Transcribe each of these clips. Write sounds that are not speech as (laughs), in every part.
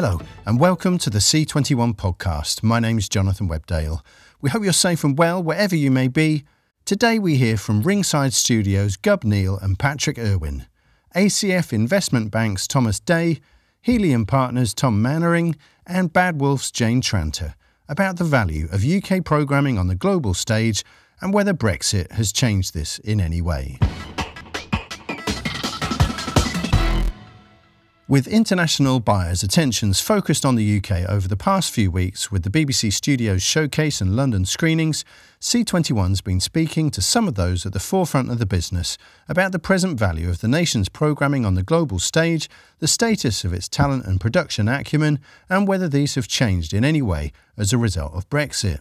Hello, and welcome to the C21 podcast. My name's Jonathan Webdale. We hope you're safe and well wherever you may be. Today we hear from Ringside Studios Gub Neal and Patrick Irwin, ACF Investment Bank's Thomas Day, Helium Partners Tom Mannering, and Bad Wolf's Jane Tranter about the value of UK programming on the global stage and whether Brexit has changed this in any way. With international buyers' attentions focused on the UK over the past few weeks with the BBC Studios showcase and London screenings, C21's been speaking to some of those at the forefront of the business about the present value of the nation's programming on the global stage, the status of its talent and production acumen, and whether these have changed in any way as a result of Brexit.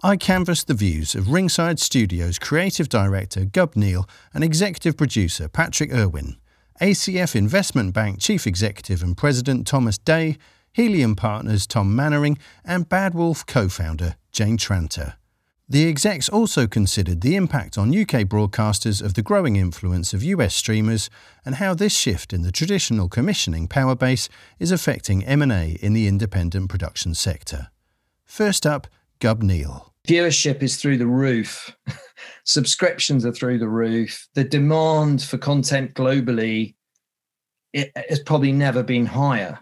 I canvassed the views of Ringside Studios creative director Gub Neal and executive producer Patrick Irwin. ACF Investment Bank Chief Executive and President Thomas Day, Helium Partners Tom Mannering, and Bad Wolf co founder Jane Tranter. The execs also considered the impact on UK broadcasters of the growing influence of US streamers and how this shift in the traditional commissioning power base is affecting M&A in the independent production sector. First up, Gub Neal. Viewership is through the roof. (laughs) Subscriptions are through the roof. The demand for content globally it has probably never been higher.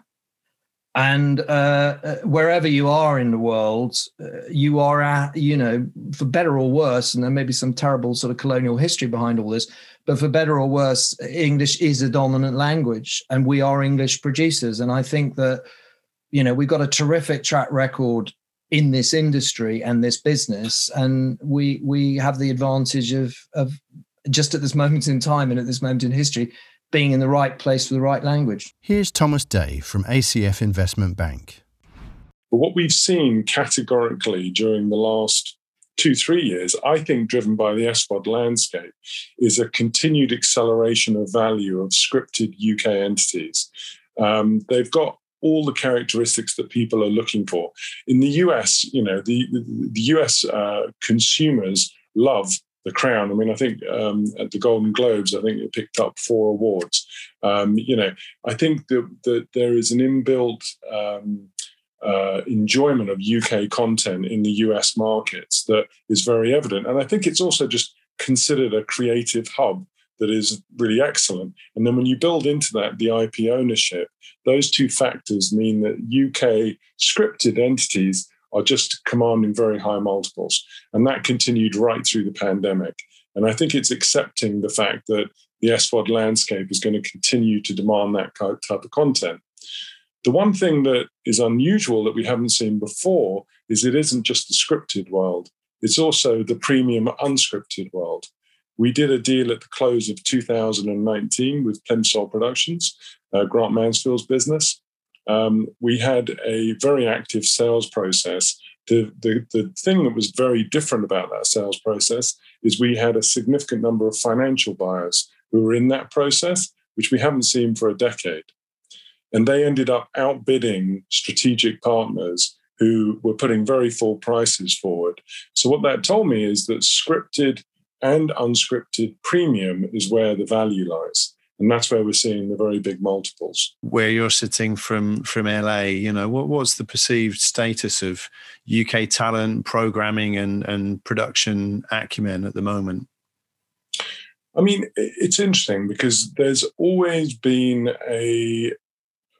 And uh, uh, wherever you are in the world, uh, you are, at, you know, for better or worse, and there may be some terrible sort of colonial history behind all this, but for better or worse, English is a dominant language, and we are English producers. And I think that, you know, we've got a terrific track record in this industry and this business, and we we have the advantage of of just at this moment in time and at this moment in history being in the right place for the right language. Here's Thomas Day from ACF Investment Bank. But what we've seen categorically during the last two, three years, I think driven by the SVOD landscape, is a continued acceleration of value of scripted UK entities. Um, they've got all the characteristics that people are looking for. In the US, you know, the, the US uh, consumers love the crown. I mean, I think um, at the Golden Globes, I think it picked up four awards. Um, you know, I think that, that there is an inbuilt um, uh, enjoyment of UK content in the US markets that is very evident. And I think it's also just considered a creative hub that is really excellent. And then when you build into that the IP ownership, those two factors mean that UK scripted entities are just commanding very high multiples. And that continued right through the pandemic. And I think it's accepting the fact that the SVOD landscape is going to continue to demand that type of content. The one thing that is unusual that we haven't seen before is it isn't just the scripted world, it's also the premium unscripted world. We did a deal at the close of 2019 with Plimsoll Productions, uh, Grant Mansfield's business, um, we had a very active sales process. The, the, the thing that was very different about that sales process is we had a significant number of financial buyers who were in that process, which we haven't seen for a decade. And they ended up outbidding strategic partners who were putting very full prices forward. So, what that told me is that scripted and unscripted premium is where the value lies and that's where we're seeing the very big multiples. Where you're sitting from from LA, you know, what what's the perceived status of UK talent, programming, and and production acumen at the moment? I mean, it's interesting because there's always been a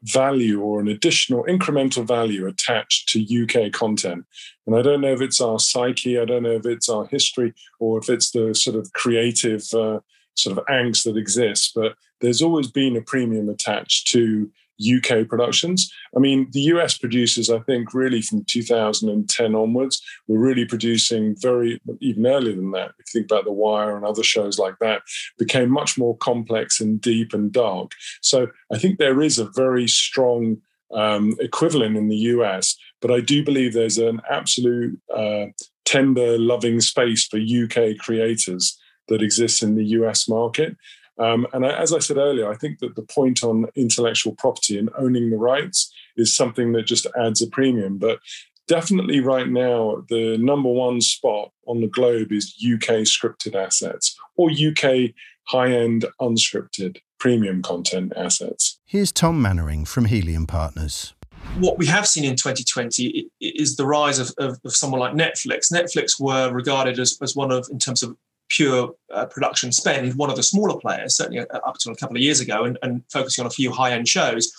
value or an additional incremental value attached to UK content. And I don't know if it's our psyche, I don't know if it's our history, or if it's the sort of creative uh, sort of angst that exists, but there's always been a premium attached to UK productions. I mean, the US producers, I think, really from 2010 onwards, were really producing very, even earlier than that. If you think about The Wire and other shows like that, became much more complex and deep and dark. So I think there is a very strong um, equivalent in the US, but I do believe there's an absolute uh, tender, loving space for UK creators that exists in the US market. Um, and I, as I said earlier, I think that the point on intellectual property and owning the rights is something that just adds a premium. But definitely right now, the number one spot on the globe is UK scripted assets or UK high end unscripted premium content assets. Here's Tom Mannering from Helium Partners. What we have seen in 2020 is the rise of, of, of someone like Netflix. Netflix were regarded as, as one of, in terms of pure uh, production spend, one of the smaller players, certainly uh, up until a couple of years ago, and, and focusing on a few high end shows.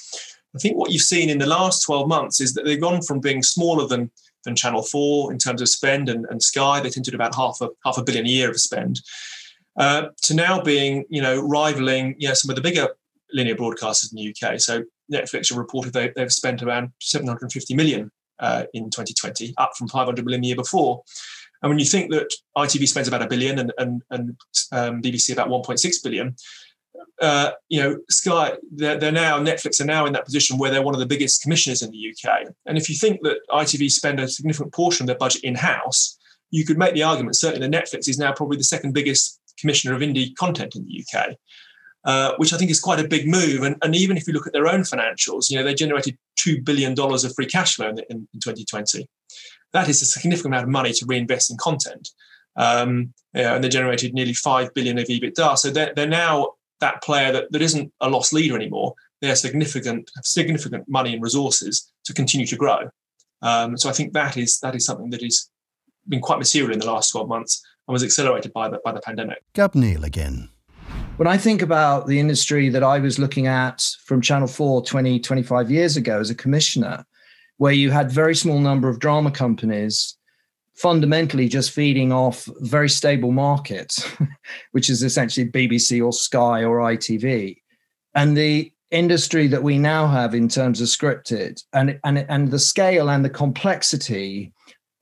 I think what you've seen in the last 12 months is that they've gone from being smaller than, than Channel 4 in terms of spend and, and Sky, they tend about half a, half a billion a year of spend, uh, to now being, you know, rivaling you know, some of the bigger linear broadcasters in the UK. So Netflix have reported they, they've spent around 750 million uh, in 2020, up from 500 million the year before. And when you think that ITV spends about a billion and, and, and um, BBC about 1.6 billion, uh, you know, Sky, they're, they're, now, Netflix are now in that position where they're one of the biggest commissioners in the UK. And if you think that ITV spend a significant portion of their budget in house, you could make the argument, certainly, that Netflix is now probably the second biggest commissioner of indie content in the UK. Uh, which I think is quite a big move. And, and, even if you look at their own financials, you know, they generated $2 billion of free cash flow in, in, in 2020 that is a significant amount of money to reinvest in content. Um, and they generated nearly five billion of EBITDA. So they're, they're now that player that, that isn't a loss leader anymore. They're significant, significant money and resources to continue to grow. Um, so I think that is that is something that has been quite material in the last 12 months and was accelerated by the by the pandemic. Gub Neal again. When I think about the industry that I was looking at from Channel 4 20, 25 years ago as a commissioner, where you had very small number of drama companies fundamentally just feeding off very stable markets, (laughs) which is essentially BBC or Sky or ITV. And the industry that we now have in terms of scripted and, and, and the scale and the complexity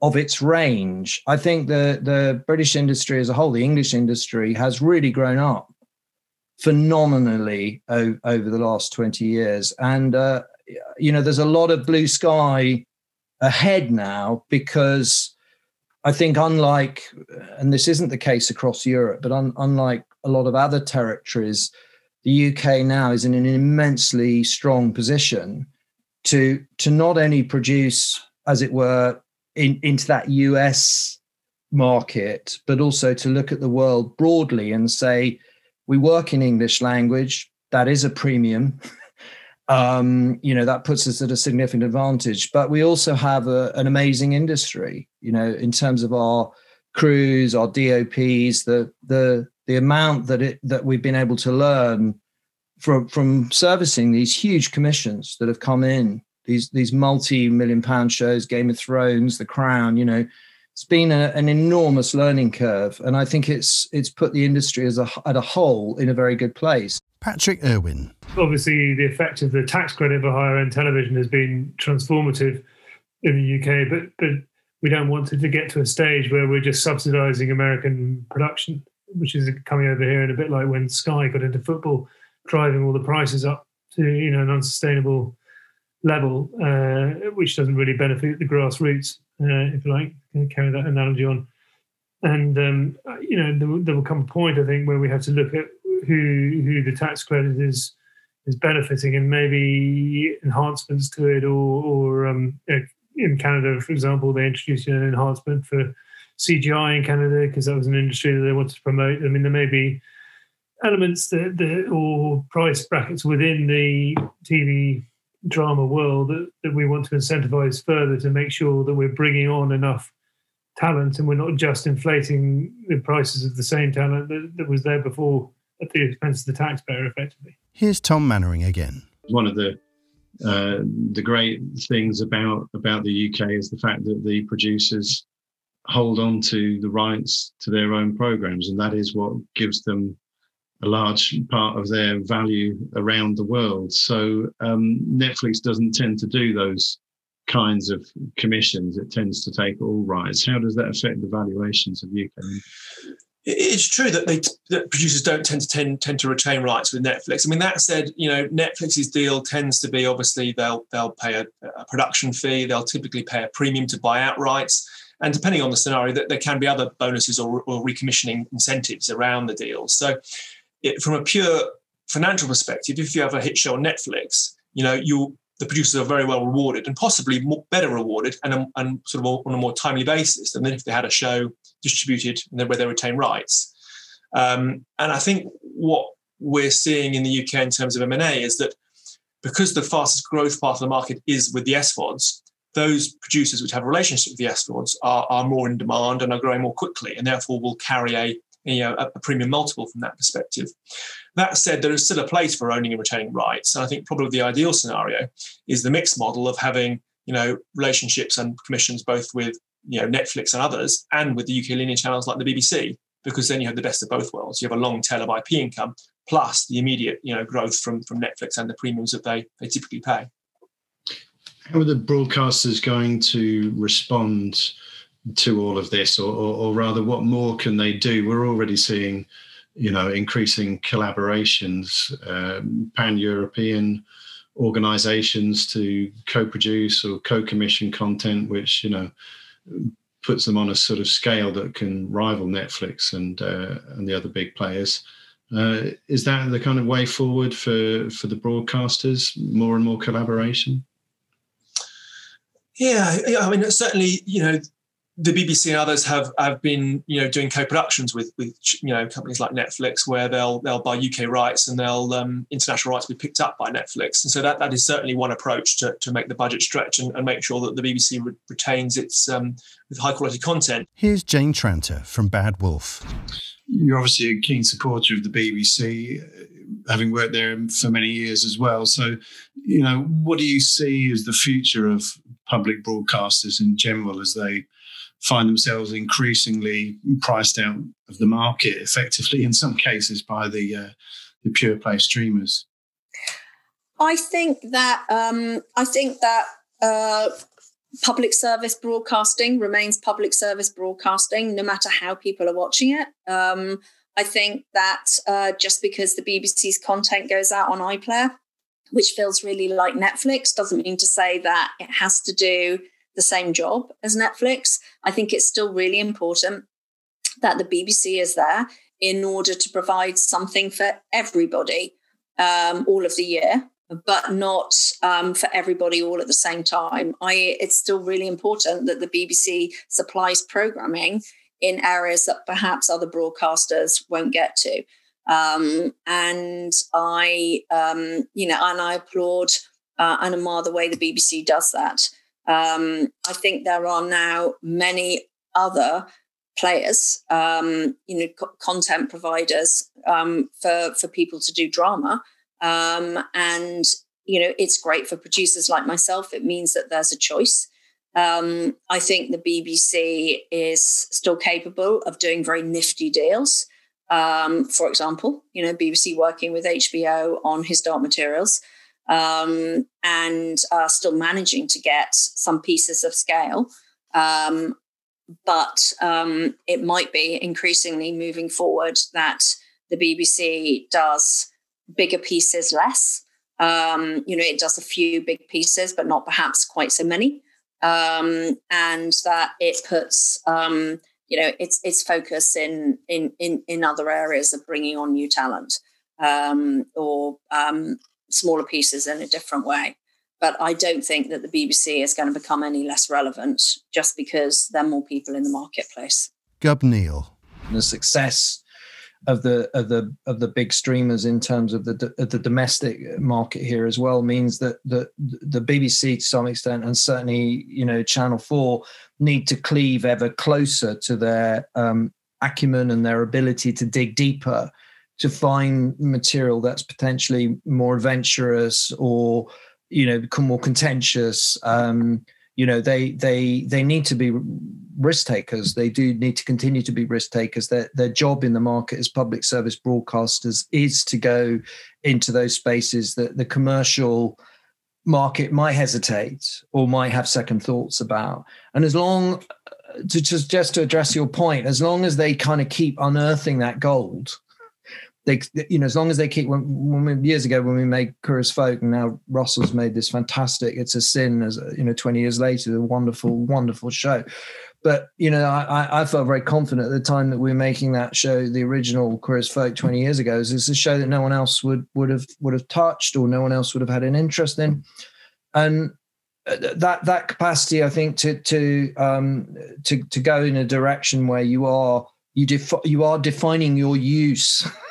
of its range, I think the, the British industry as a whole, the English industry, has really grown up phenomenally o- over the last 20 years. And uh, you know, there's a lot of blue sky ahead now because I think, unlike, and this isn't the case across Europe, but un, unlike a lot of other territories, the UK now is in an immensely strong position to to not only produce, as it were, in, into that US market, but also to look at the world broadly and say, we work in English language. That is a premium. (laughs) um, you know that puts us at a significant advantage. But we also have a, an amazing industry, you know, in terms of our crews, our DOPs, the the the amount that it that we've been able to learn from from servicing these huge commissions that have come in, these these multi-million pound shows, Game of Thrones, The Crown, you know, it's been a, an enormous learning curve, and I think it's it's put the industry as a at a whole in a very good place. Patrick Irwin. Obviously, the effect of the tax credit for higher end television has been transformative in the UK, but but we don't want to, to get to a stage where we're just subsidising American production, which is coming over here, and a bit like when Sky got into football, driving all the prices up to you know an unsustainable level, uh, which doesn't really benefit the grassroots, uh, if you like, carry that analogy on. And um, you know, there, there will come a point, I think, where we have to look at who who the tax credit is is benefiting, and maybe enhancements to it, or or um, in Canada, for example, they introduced an enhancement for CGI in Canada because that was an industry that they wanted to promote. I mean, there may be elements that, that or price brackets within the TV drama world that, that we want to incentivize further to make sure that we're bringing on enough talent and we're not just inflating the prices of the same talent that, that was there before at the expense of the taxpayer, effectively. Here's Tom Mannering again. One of the uh, the great things about about the UK is the fact that the producers hold on to the rights to their own programs, and that is what gives them a large part of their value around the world. So um, Netflix doesn't tend to do those kinds of commissions. It tends to take all rights. How does that affect the valuations of UK? it's true that they that producers don't tend to tend, tend to retain rights with Netflix. I mean, that said, you know, Netflix's deal tends to be obviously they'll they'll pay a, a production fee, they'll typically pay a premium to buy out rights, and depending on the scenario, that there can be other bonuses or, or recommissioning incentives around the deal. So, it, from a pure financial perspective, if you have a hit show on Netflix, you know, you the producers are very well rewarded and possibly more, better rewarded and, and sort of on a more timely basis than if they had a show distributed where they retain rights. Um, and I think what we're seeing in the UK in terms of M&A is that because the fastest growth part of the market is with the SVODs, those producers which have a relationship with the SVODs are, are more in demand and are growing more quickly, and therefore will carry a you know, a, premium multiple from that perspective. That said, there is still a place for owning and retaining rights, and I think probably the ideal scenario is the mixed model of having you know relationships and commissions both with you know Netflix and others, and with the UK linear channels like the BBC, because then you have the best of both worlds. You have a long tail of IP income plus the immediate you know growth from from Netflix and the premiums that they they typically pay. How are the broadcasters going to respond to all of this, or, or, or rather, what more can they do? We're already seeing, you know, increasing collaborations, um, pan-European organizations to co-produce or co-commission content, which you know puts them on a sort of scale that can rival Netflix and uh, and the other big players. Uh, is that the kind of way forward for for the broadcasters? More and more collaboration. Yeah, I mean, certainly, you know, the BBC and others have have been you know doing co-productions with with you know companies like Netflix where they'll they'll buy UK rights and they'll um, international rights be picked up by Netflix and so that that is certainly one approach to, to make the budget stretch and, and make sure that the BBC re- retains its um, with high quality content. Here's Jane Tranter from Bad Wolf. You're obviously a keen supporter of the BBC, having worked there for many years as well. So, you know, what do you see as the future of public broadcasters in general as they find themselves increasingly priced out of the market, effectively in some cases by the uh, the pure play streamers. I think that um, I think that uh, public service broadcasting remains public service broadcasting, no matter how people are watching it. Um, I think that uh, just because the BBC's content goes out on iPlayer, which feels really like Netflix, doesn't mean to say that it has to do the same job as Netflix. I think it's still really important that the BBC is there in order to provide something for everybody um, all of the year, but not um, for everybody all at the same time. I, it's still really important that the BBC supplies programming in areas that perhaps other broadcasters won't get to. Um, and I, um, you know, and I applaud uh, and admire the way the BBC does that. Um, I think there are now many other players, um, you know, co- content providers um, for for people to do drama, um, and you know, it's great for producers like myself. It means that there's a choice. Um, I think the BBC is still capable of doing very nifty deals. Um, for example, you know, BBC working with HBO on His Dark Materials um, and are still managing to get some pieces of scale. Um, but um, it might be increasingly moving forward that the BBC does bigger pieces less. Um, you know, it does a few big pieces, but not perhaps quite so many. Um, and that it puts um, you know its its focus in in in in other areas of bringing on new talent um, or um, smaller pieces in a different way. But I don't think that the BBC is going to become any less relevant just because there are more people in the marketplace. Gub Neal. The success of the of the of the big streamers in terms of the of the domestic market here as well means that the the BBC to some extent and certainly you know Channel Four need to cleave ever closer to their um, acumen and their ability to dig deeper to find material that's potentially more adventurous or you know become more contentious. Um, you know they they they need to be risk takers. They do need to continue to be risk takers. Their their job in the market as public service broadcasters is to go into those spaces that the commercial market might hesitate or might have second thoughts about. And as long to just just to address your point as long as they kind of keep unearthing that gold they, you know, as long as they keep when, when we, years ago when we made Queer Folk, and now Russell's made this fantastic. It's a sin, as you know, twenty years later, a wonderful, wonderful show. But you know, I, I felt very confident at the time that we were making that show, the original Queer Folk, twenty years ago. Is It's a show that no one else would would have would have touched, or no one else would have had an interest in, and uh, that that capacity, I think, to to um, to to go in a direction where you are you defi- you are defining your use (laughs)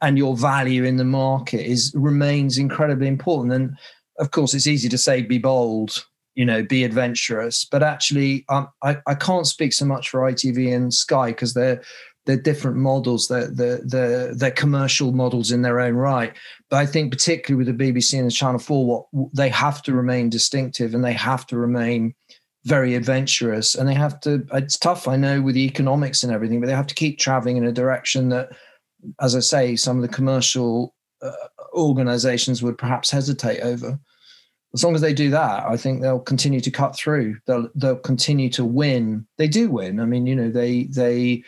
and your value in the market is remains incredibly important. And of course, it's easy to say be bold, you know, be adventurous, but actually, um, I I can't speak so much for ITV and Sky because they're they're different models. They're, they're, they're, they're, commercial models in their own right. But I think, particularly with the BBC and the Channel 4, what they have to remain distinctive and they have to remain very adventurous. And they have to, it's tough, I know, with the economics and everything, but they have to keep traveling in a direction that, as I say, some of the commercial uh, organizations would perhaps hesitate over. As long as they do that, I think they'll continue to cut through. They'll they'll continue to win. They do win. I mean, you know, they they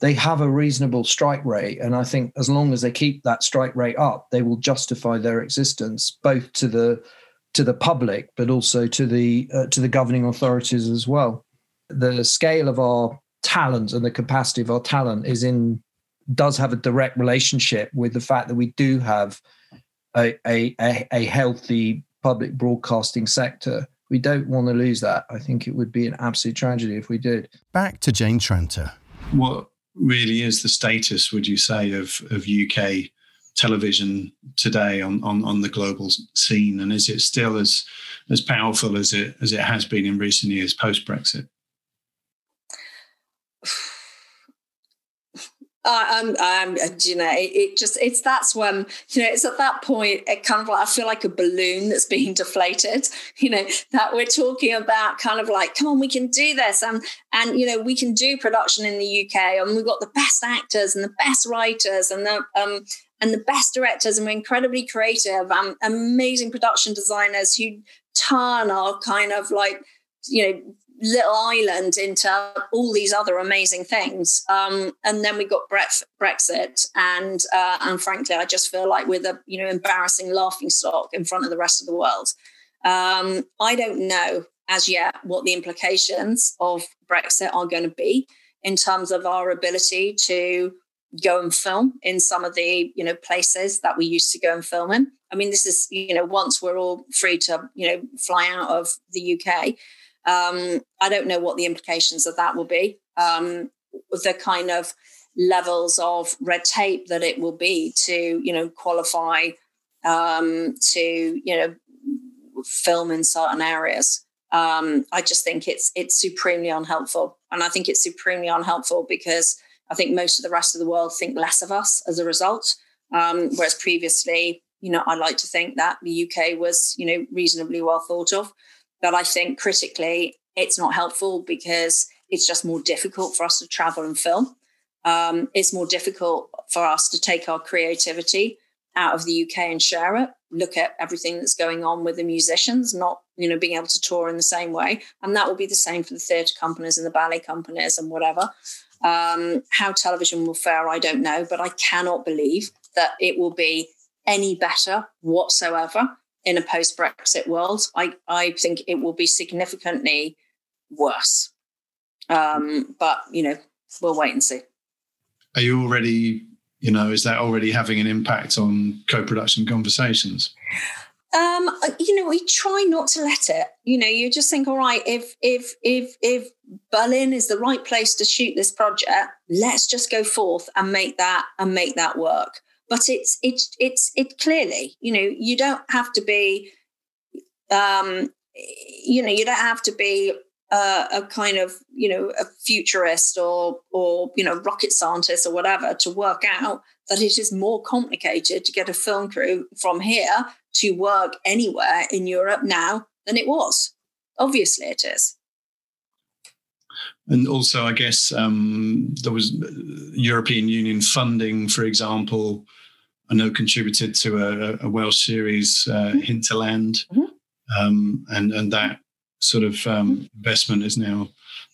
they have a reasonable strike rate. And I think as long as they keep that strike rate up, they will justify their existence both to the to the public, but also to the uh, to the governing authorities as well. The scale of our talent and the capacity of our talent is in does have a direct relationship with the fact that we do have a, a, a, a healthy public broadcasting sector. We don't want to lose that. I think it would be an absolute tragedy if we did. Back to Jane Tranter. What really is the status, would you say, of, of UK television today on, on, on the global scene? And is it still as, as powerful as it, as it has been in recent years post Brexit? I'm, I'm, you know, it, it, just, it's that's when, you know, it's at that point, it kind of like, I feel like a balloon that's being (laughs) deflated, you know, that we're talking about kind of like, come on, we can do this. And, and, you know, we can do production in the UK and we've got the best actors and the best writers and the, um, and the best directors and we're incredibly creative and amazing production designers who turn our kind of like, you know, little island into all these other amazing things. Um, and then we got Brexit, and uh, and frankly, I just feel like we're the you know embarrassing laughing stock in front of the rest of the world. Um, I don't know as yet what the implications of Brexit are going to be in terms of our ability to go and film in some of the you know places that we used to go and film in. I mean, this is you know once we're all free to you know fly out of the UK um, I don't know what the implications of that will be. Um, the kind of levels of red tape that it will be to, you know, qualify um, to, you know, film in certain areas. Um, I just think it's it's supremely unhelpful, and I think it's supremely unhelpful because I think most of the rest of the world think less of us as a result. Um, whereas previously, you know, I like to think that the UK was, you know, reasonably well thought of. But I think critically, it's not helpful because it's just more difficult for us to travel and film. Um, it's more difficult for us to take our creativity out of the UK and share it. Look at everything that's going on with the musicians, not you know being able to tour in the same way, and that will be the same for the theatre companies and the ballet companies and whatever. Um, how television will fare, I don't know, but I cannot believe that it will be any better whatsoever in a post Brexit world, I, I think it will be significantly worse. Um, but, you know, we'll wait and see. Are you already, you know, is that already having an impact on co production conversations? Um, you know, we try not to let it. You know, you just think, all right, if if if if Berlin is the right place to shoot this project, let's just go forth and make that and make that work but it's it's it's it clearly you know you don't have to be um you know you don't have to be uh, a kind of you know a futurist or or you know rocket scientist or whatever to work out that it is more complicated to get a film crew from here to work anywhere in Europe now than it was. Obviously, it is. And also, I guess um, there was European Union funding, for example, I know contributed to a, a Welsh series, uh, mm-hmm. Hinterland, mm-hmm. um, and and that sort of um, mm-hmm. investment is now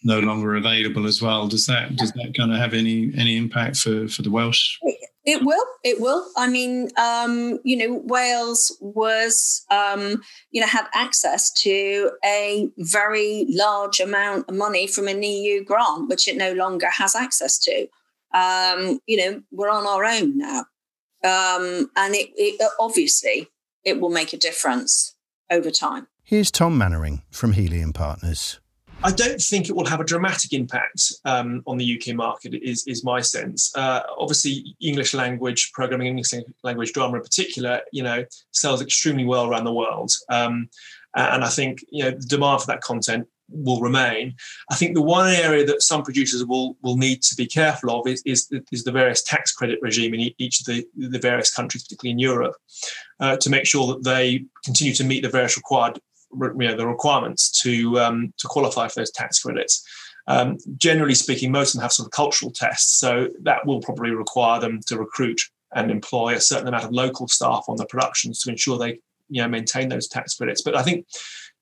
no longer available as well. Does that does that kind of have any any impact for for the Welsh? It will. It will. I mean, um, you know, Wales was, um, you know, had access to a very large amount of money from an EU grant, which it no longer has access to. Um, you know, we're on our own now um, and it, it obviously it will make a difference over time. Here's Tom Mannering from Helium Partners. I don't think it will have a dramatic impact um, on the UK market. Is is my sense. Uh, obviously, English language programming, English language drama in particular, you know, sells extremely well around the world, um, and I think you know the demand for that content will remain. I think the one area that some producers will will need to be careful of is is, is the various tax credit regime in each of the, the various countries, particularly in Europe, uh, to make sure that they continue to meet the various required you know, the requirements to um, to qualify for those tax credits. Um, generally speaking, most of them have sort of cultural tests, so that will probably require them to recruit and employ a certain amount of local staff on the productions to ensure they you know maintain those tax credits. But I think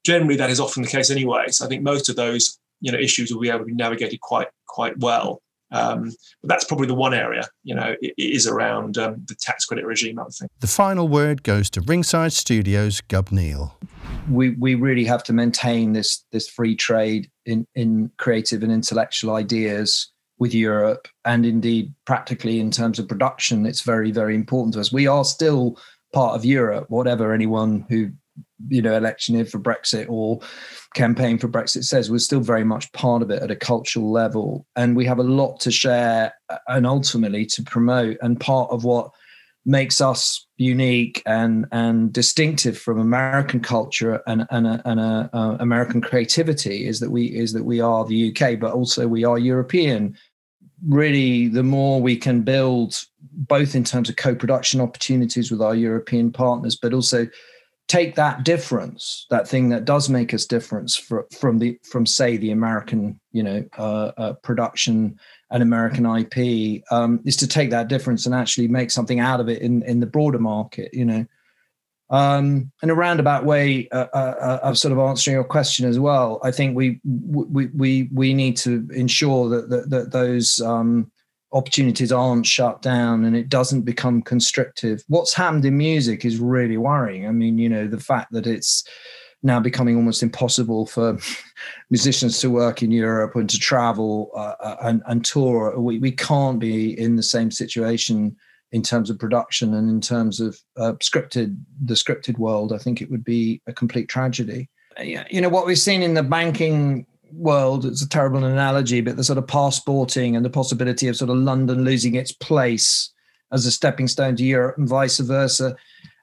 generally that is often the case anyway. So I think most of those you know issues will be able to be navigated quite quite well. Um, but that's probably the one area, you know, it, it is around um, the tax credit regime, I think. The final word goes to Ringside Studios' Gub Neal. We, we really have to maintain this this free trade in, in creative and intellectual ideas with Europe and indeed practically in terms of production it's very very important to us we are still part of Europe whatever anyone who you know electioneered for Brexit or campaign for Brexit says, we're still very much part of it at a cultural level, and we have a lot to share and ultimately to promote. And part of what makes us unique and and distinctive from American culture and and, a, and a, uh, American creativity is that we is that we are the UK, but also we are European. Really, the more we can build, both in terms of co-production opportunities with our European partners, but also take that difference, that thing that does make us difference for, from the from say the American, you know, uh, uh, production and American IP, um, is to take that difference and actually make something out of it in in the broader market, you know. Um, in a roundabout way uh, uh, uh of sort of answering your question as well, I think we we we we need to ensure that that, that those um, opportunities aren't shut down and it doesn't become constrictive. What's happened in music is really worrying. I mean, you know, the fact that it's now becoming almost impossible for (laughs) musicians to work in Europe and to travel uh, uh, and, and, tour. We, we can't be in the same situation in terms of production and in terms of uh, scripted, the scripted world. I think it would be a complete tragedy. You know, what we've seen in the banking world it's a terrible analogy but the sort of passporting and the possibility of sort of london losing its place as a stepping stone to europe and vice versa.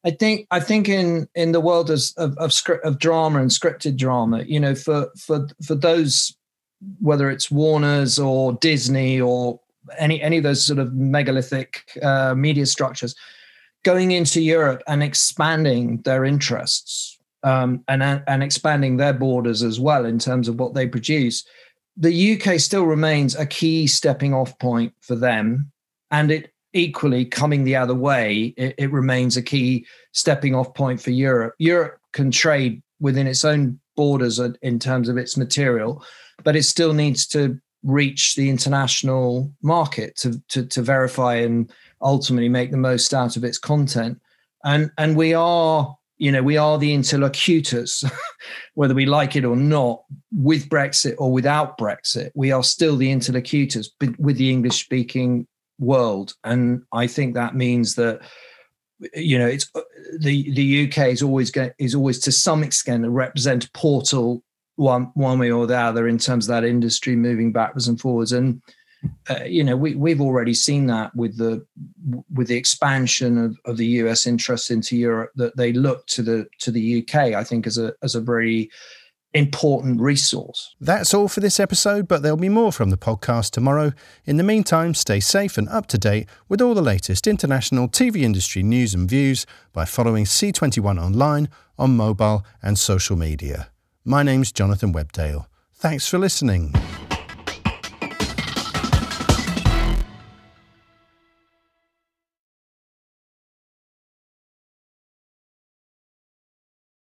I think i think in in the world of of, of script of drama and scripted drama you know for for for those whether it's warner's or disney or any any of those sort of megalithic uh, media structures going into europe and expanding their interests um, and and expanding their borders as well in terms of what they produce. The UK still remains a key stepping off point for them, and it equally coming the other way, it, it remains a key stepping off point for Europe. Europe can trade within its own borders in terms of its material, but it still needs to reach the international market to, to, to verify and ultimately make the most out of its content. And and we are you know, we are the interlocutors, (laughs) whether we like it or not, with Brexit or without Brexit. We are still the interlocutors with the English speaking world. And I think that means that, you know, it's uh, the, the UK is always going, is always to some extent a represent portal one, one way or the other in terms of that industry moving backwards and forwards. And, uh, you know, we we've already seen that with the with the expansion of, of the US interest into Europe that they look to the to the UK, I think, as a as a very important resource. That's all for this episode, but there'll be more from the podcast tomorrow. In the meantime, stay safe and up to date with all the latest international TV industry news and views by following C21 online, on mobile, and social media. My name's Jonathan Webdale. Thanks for listening.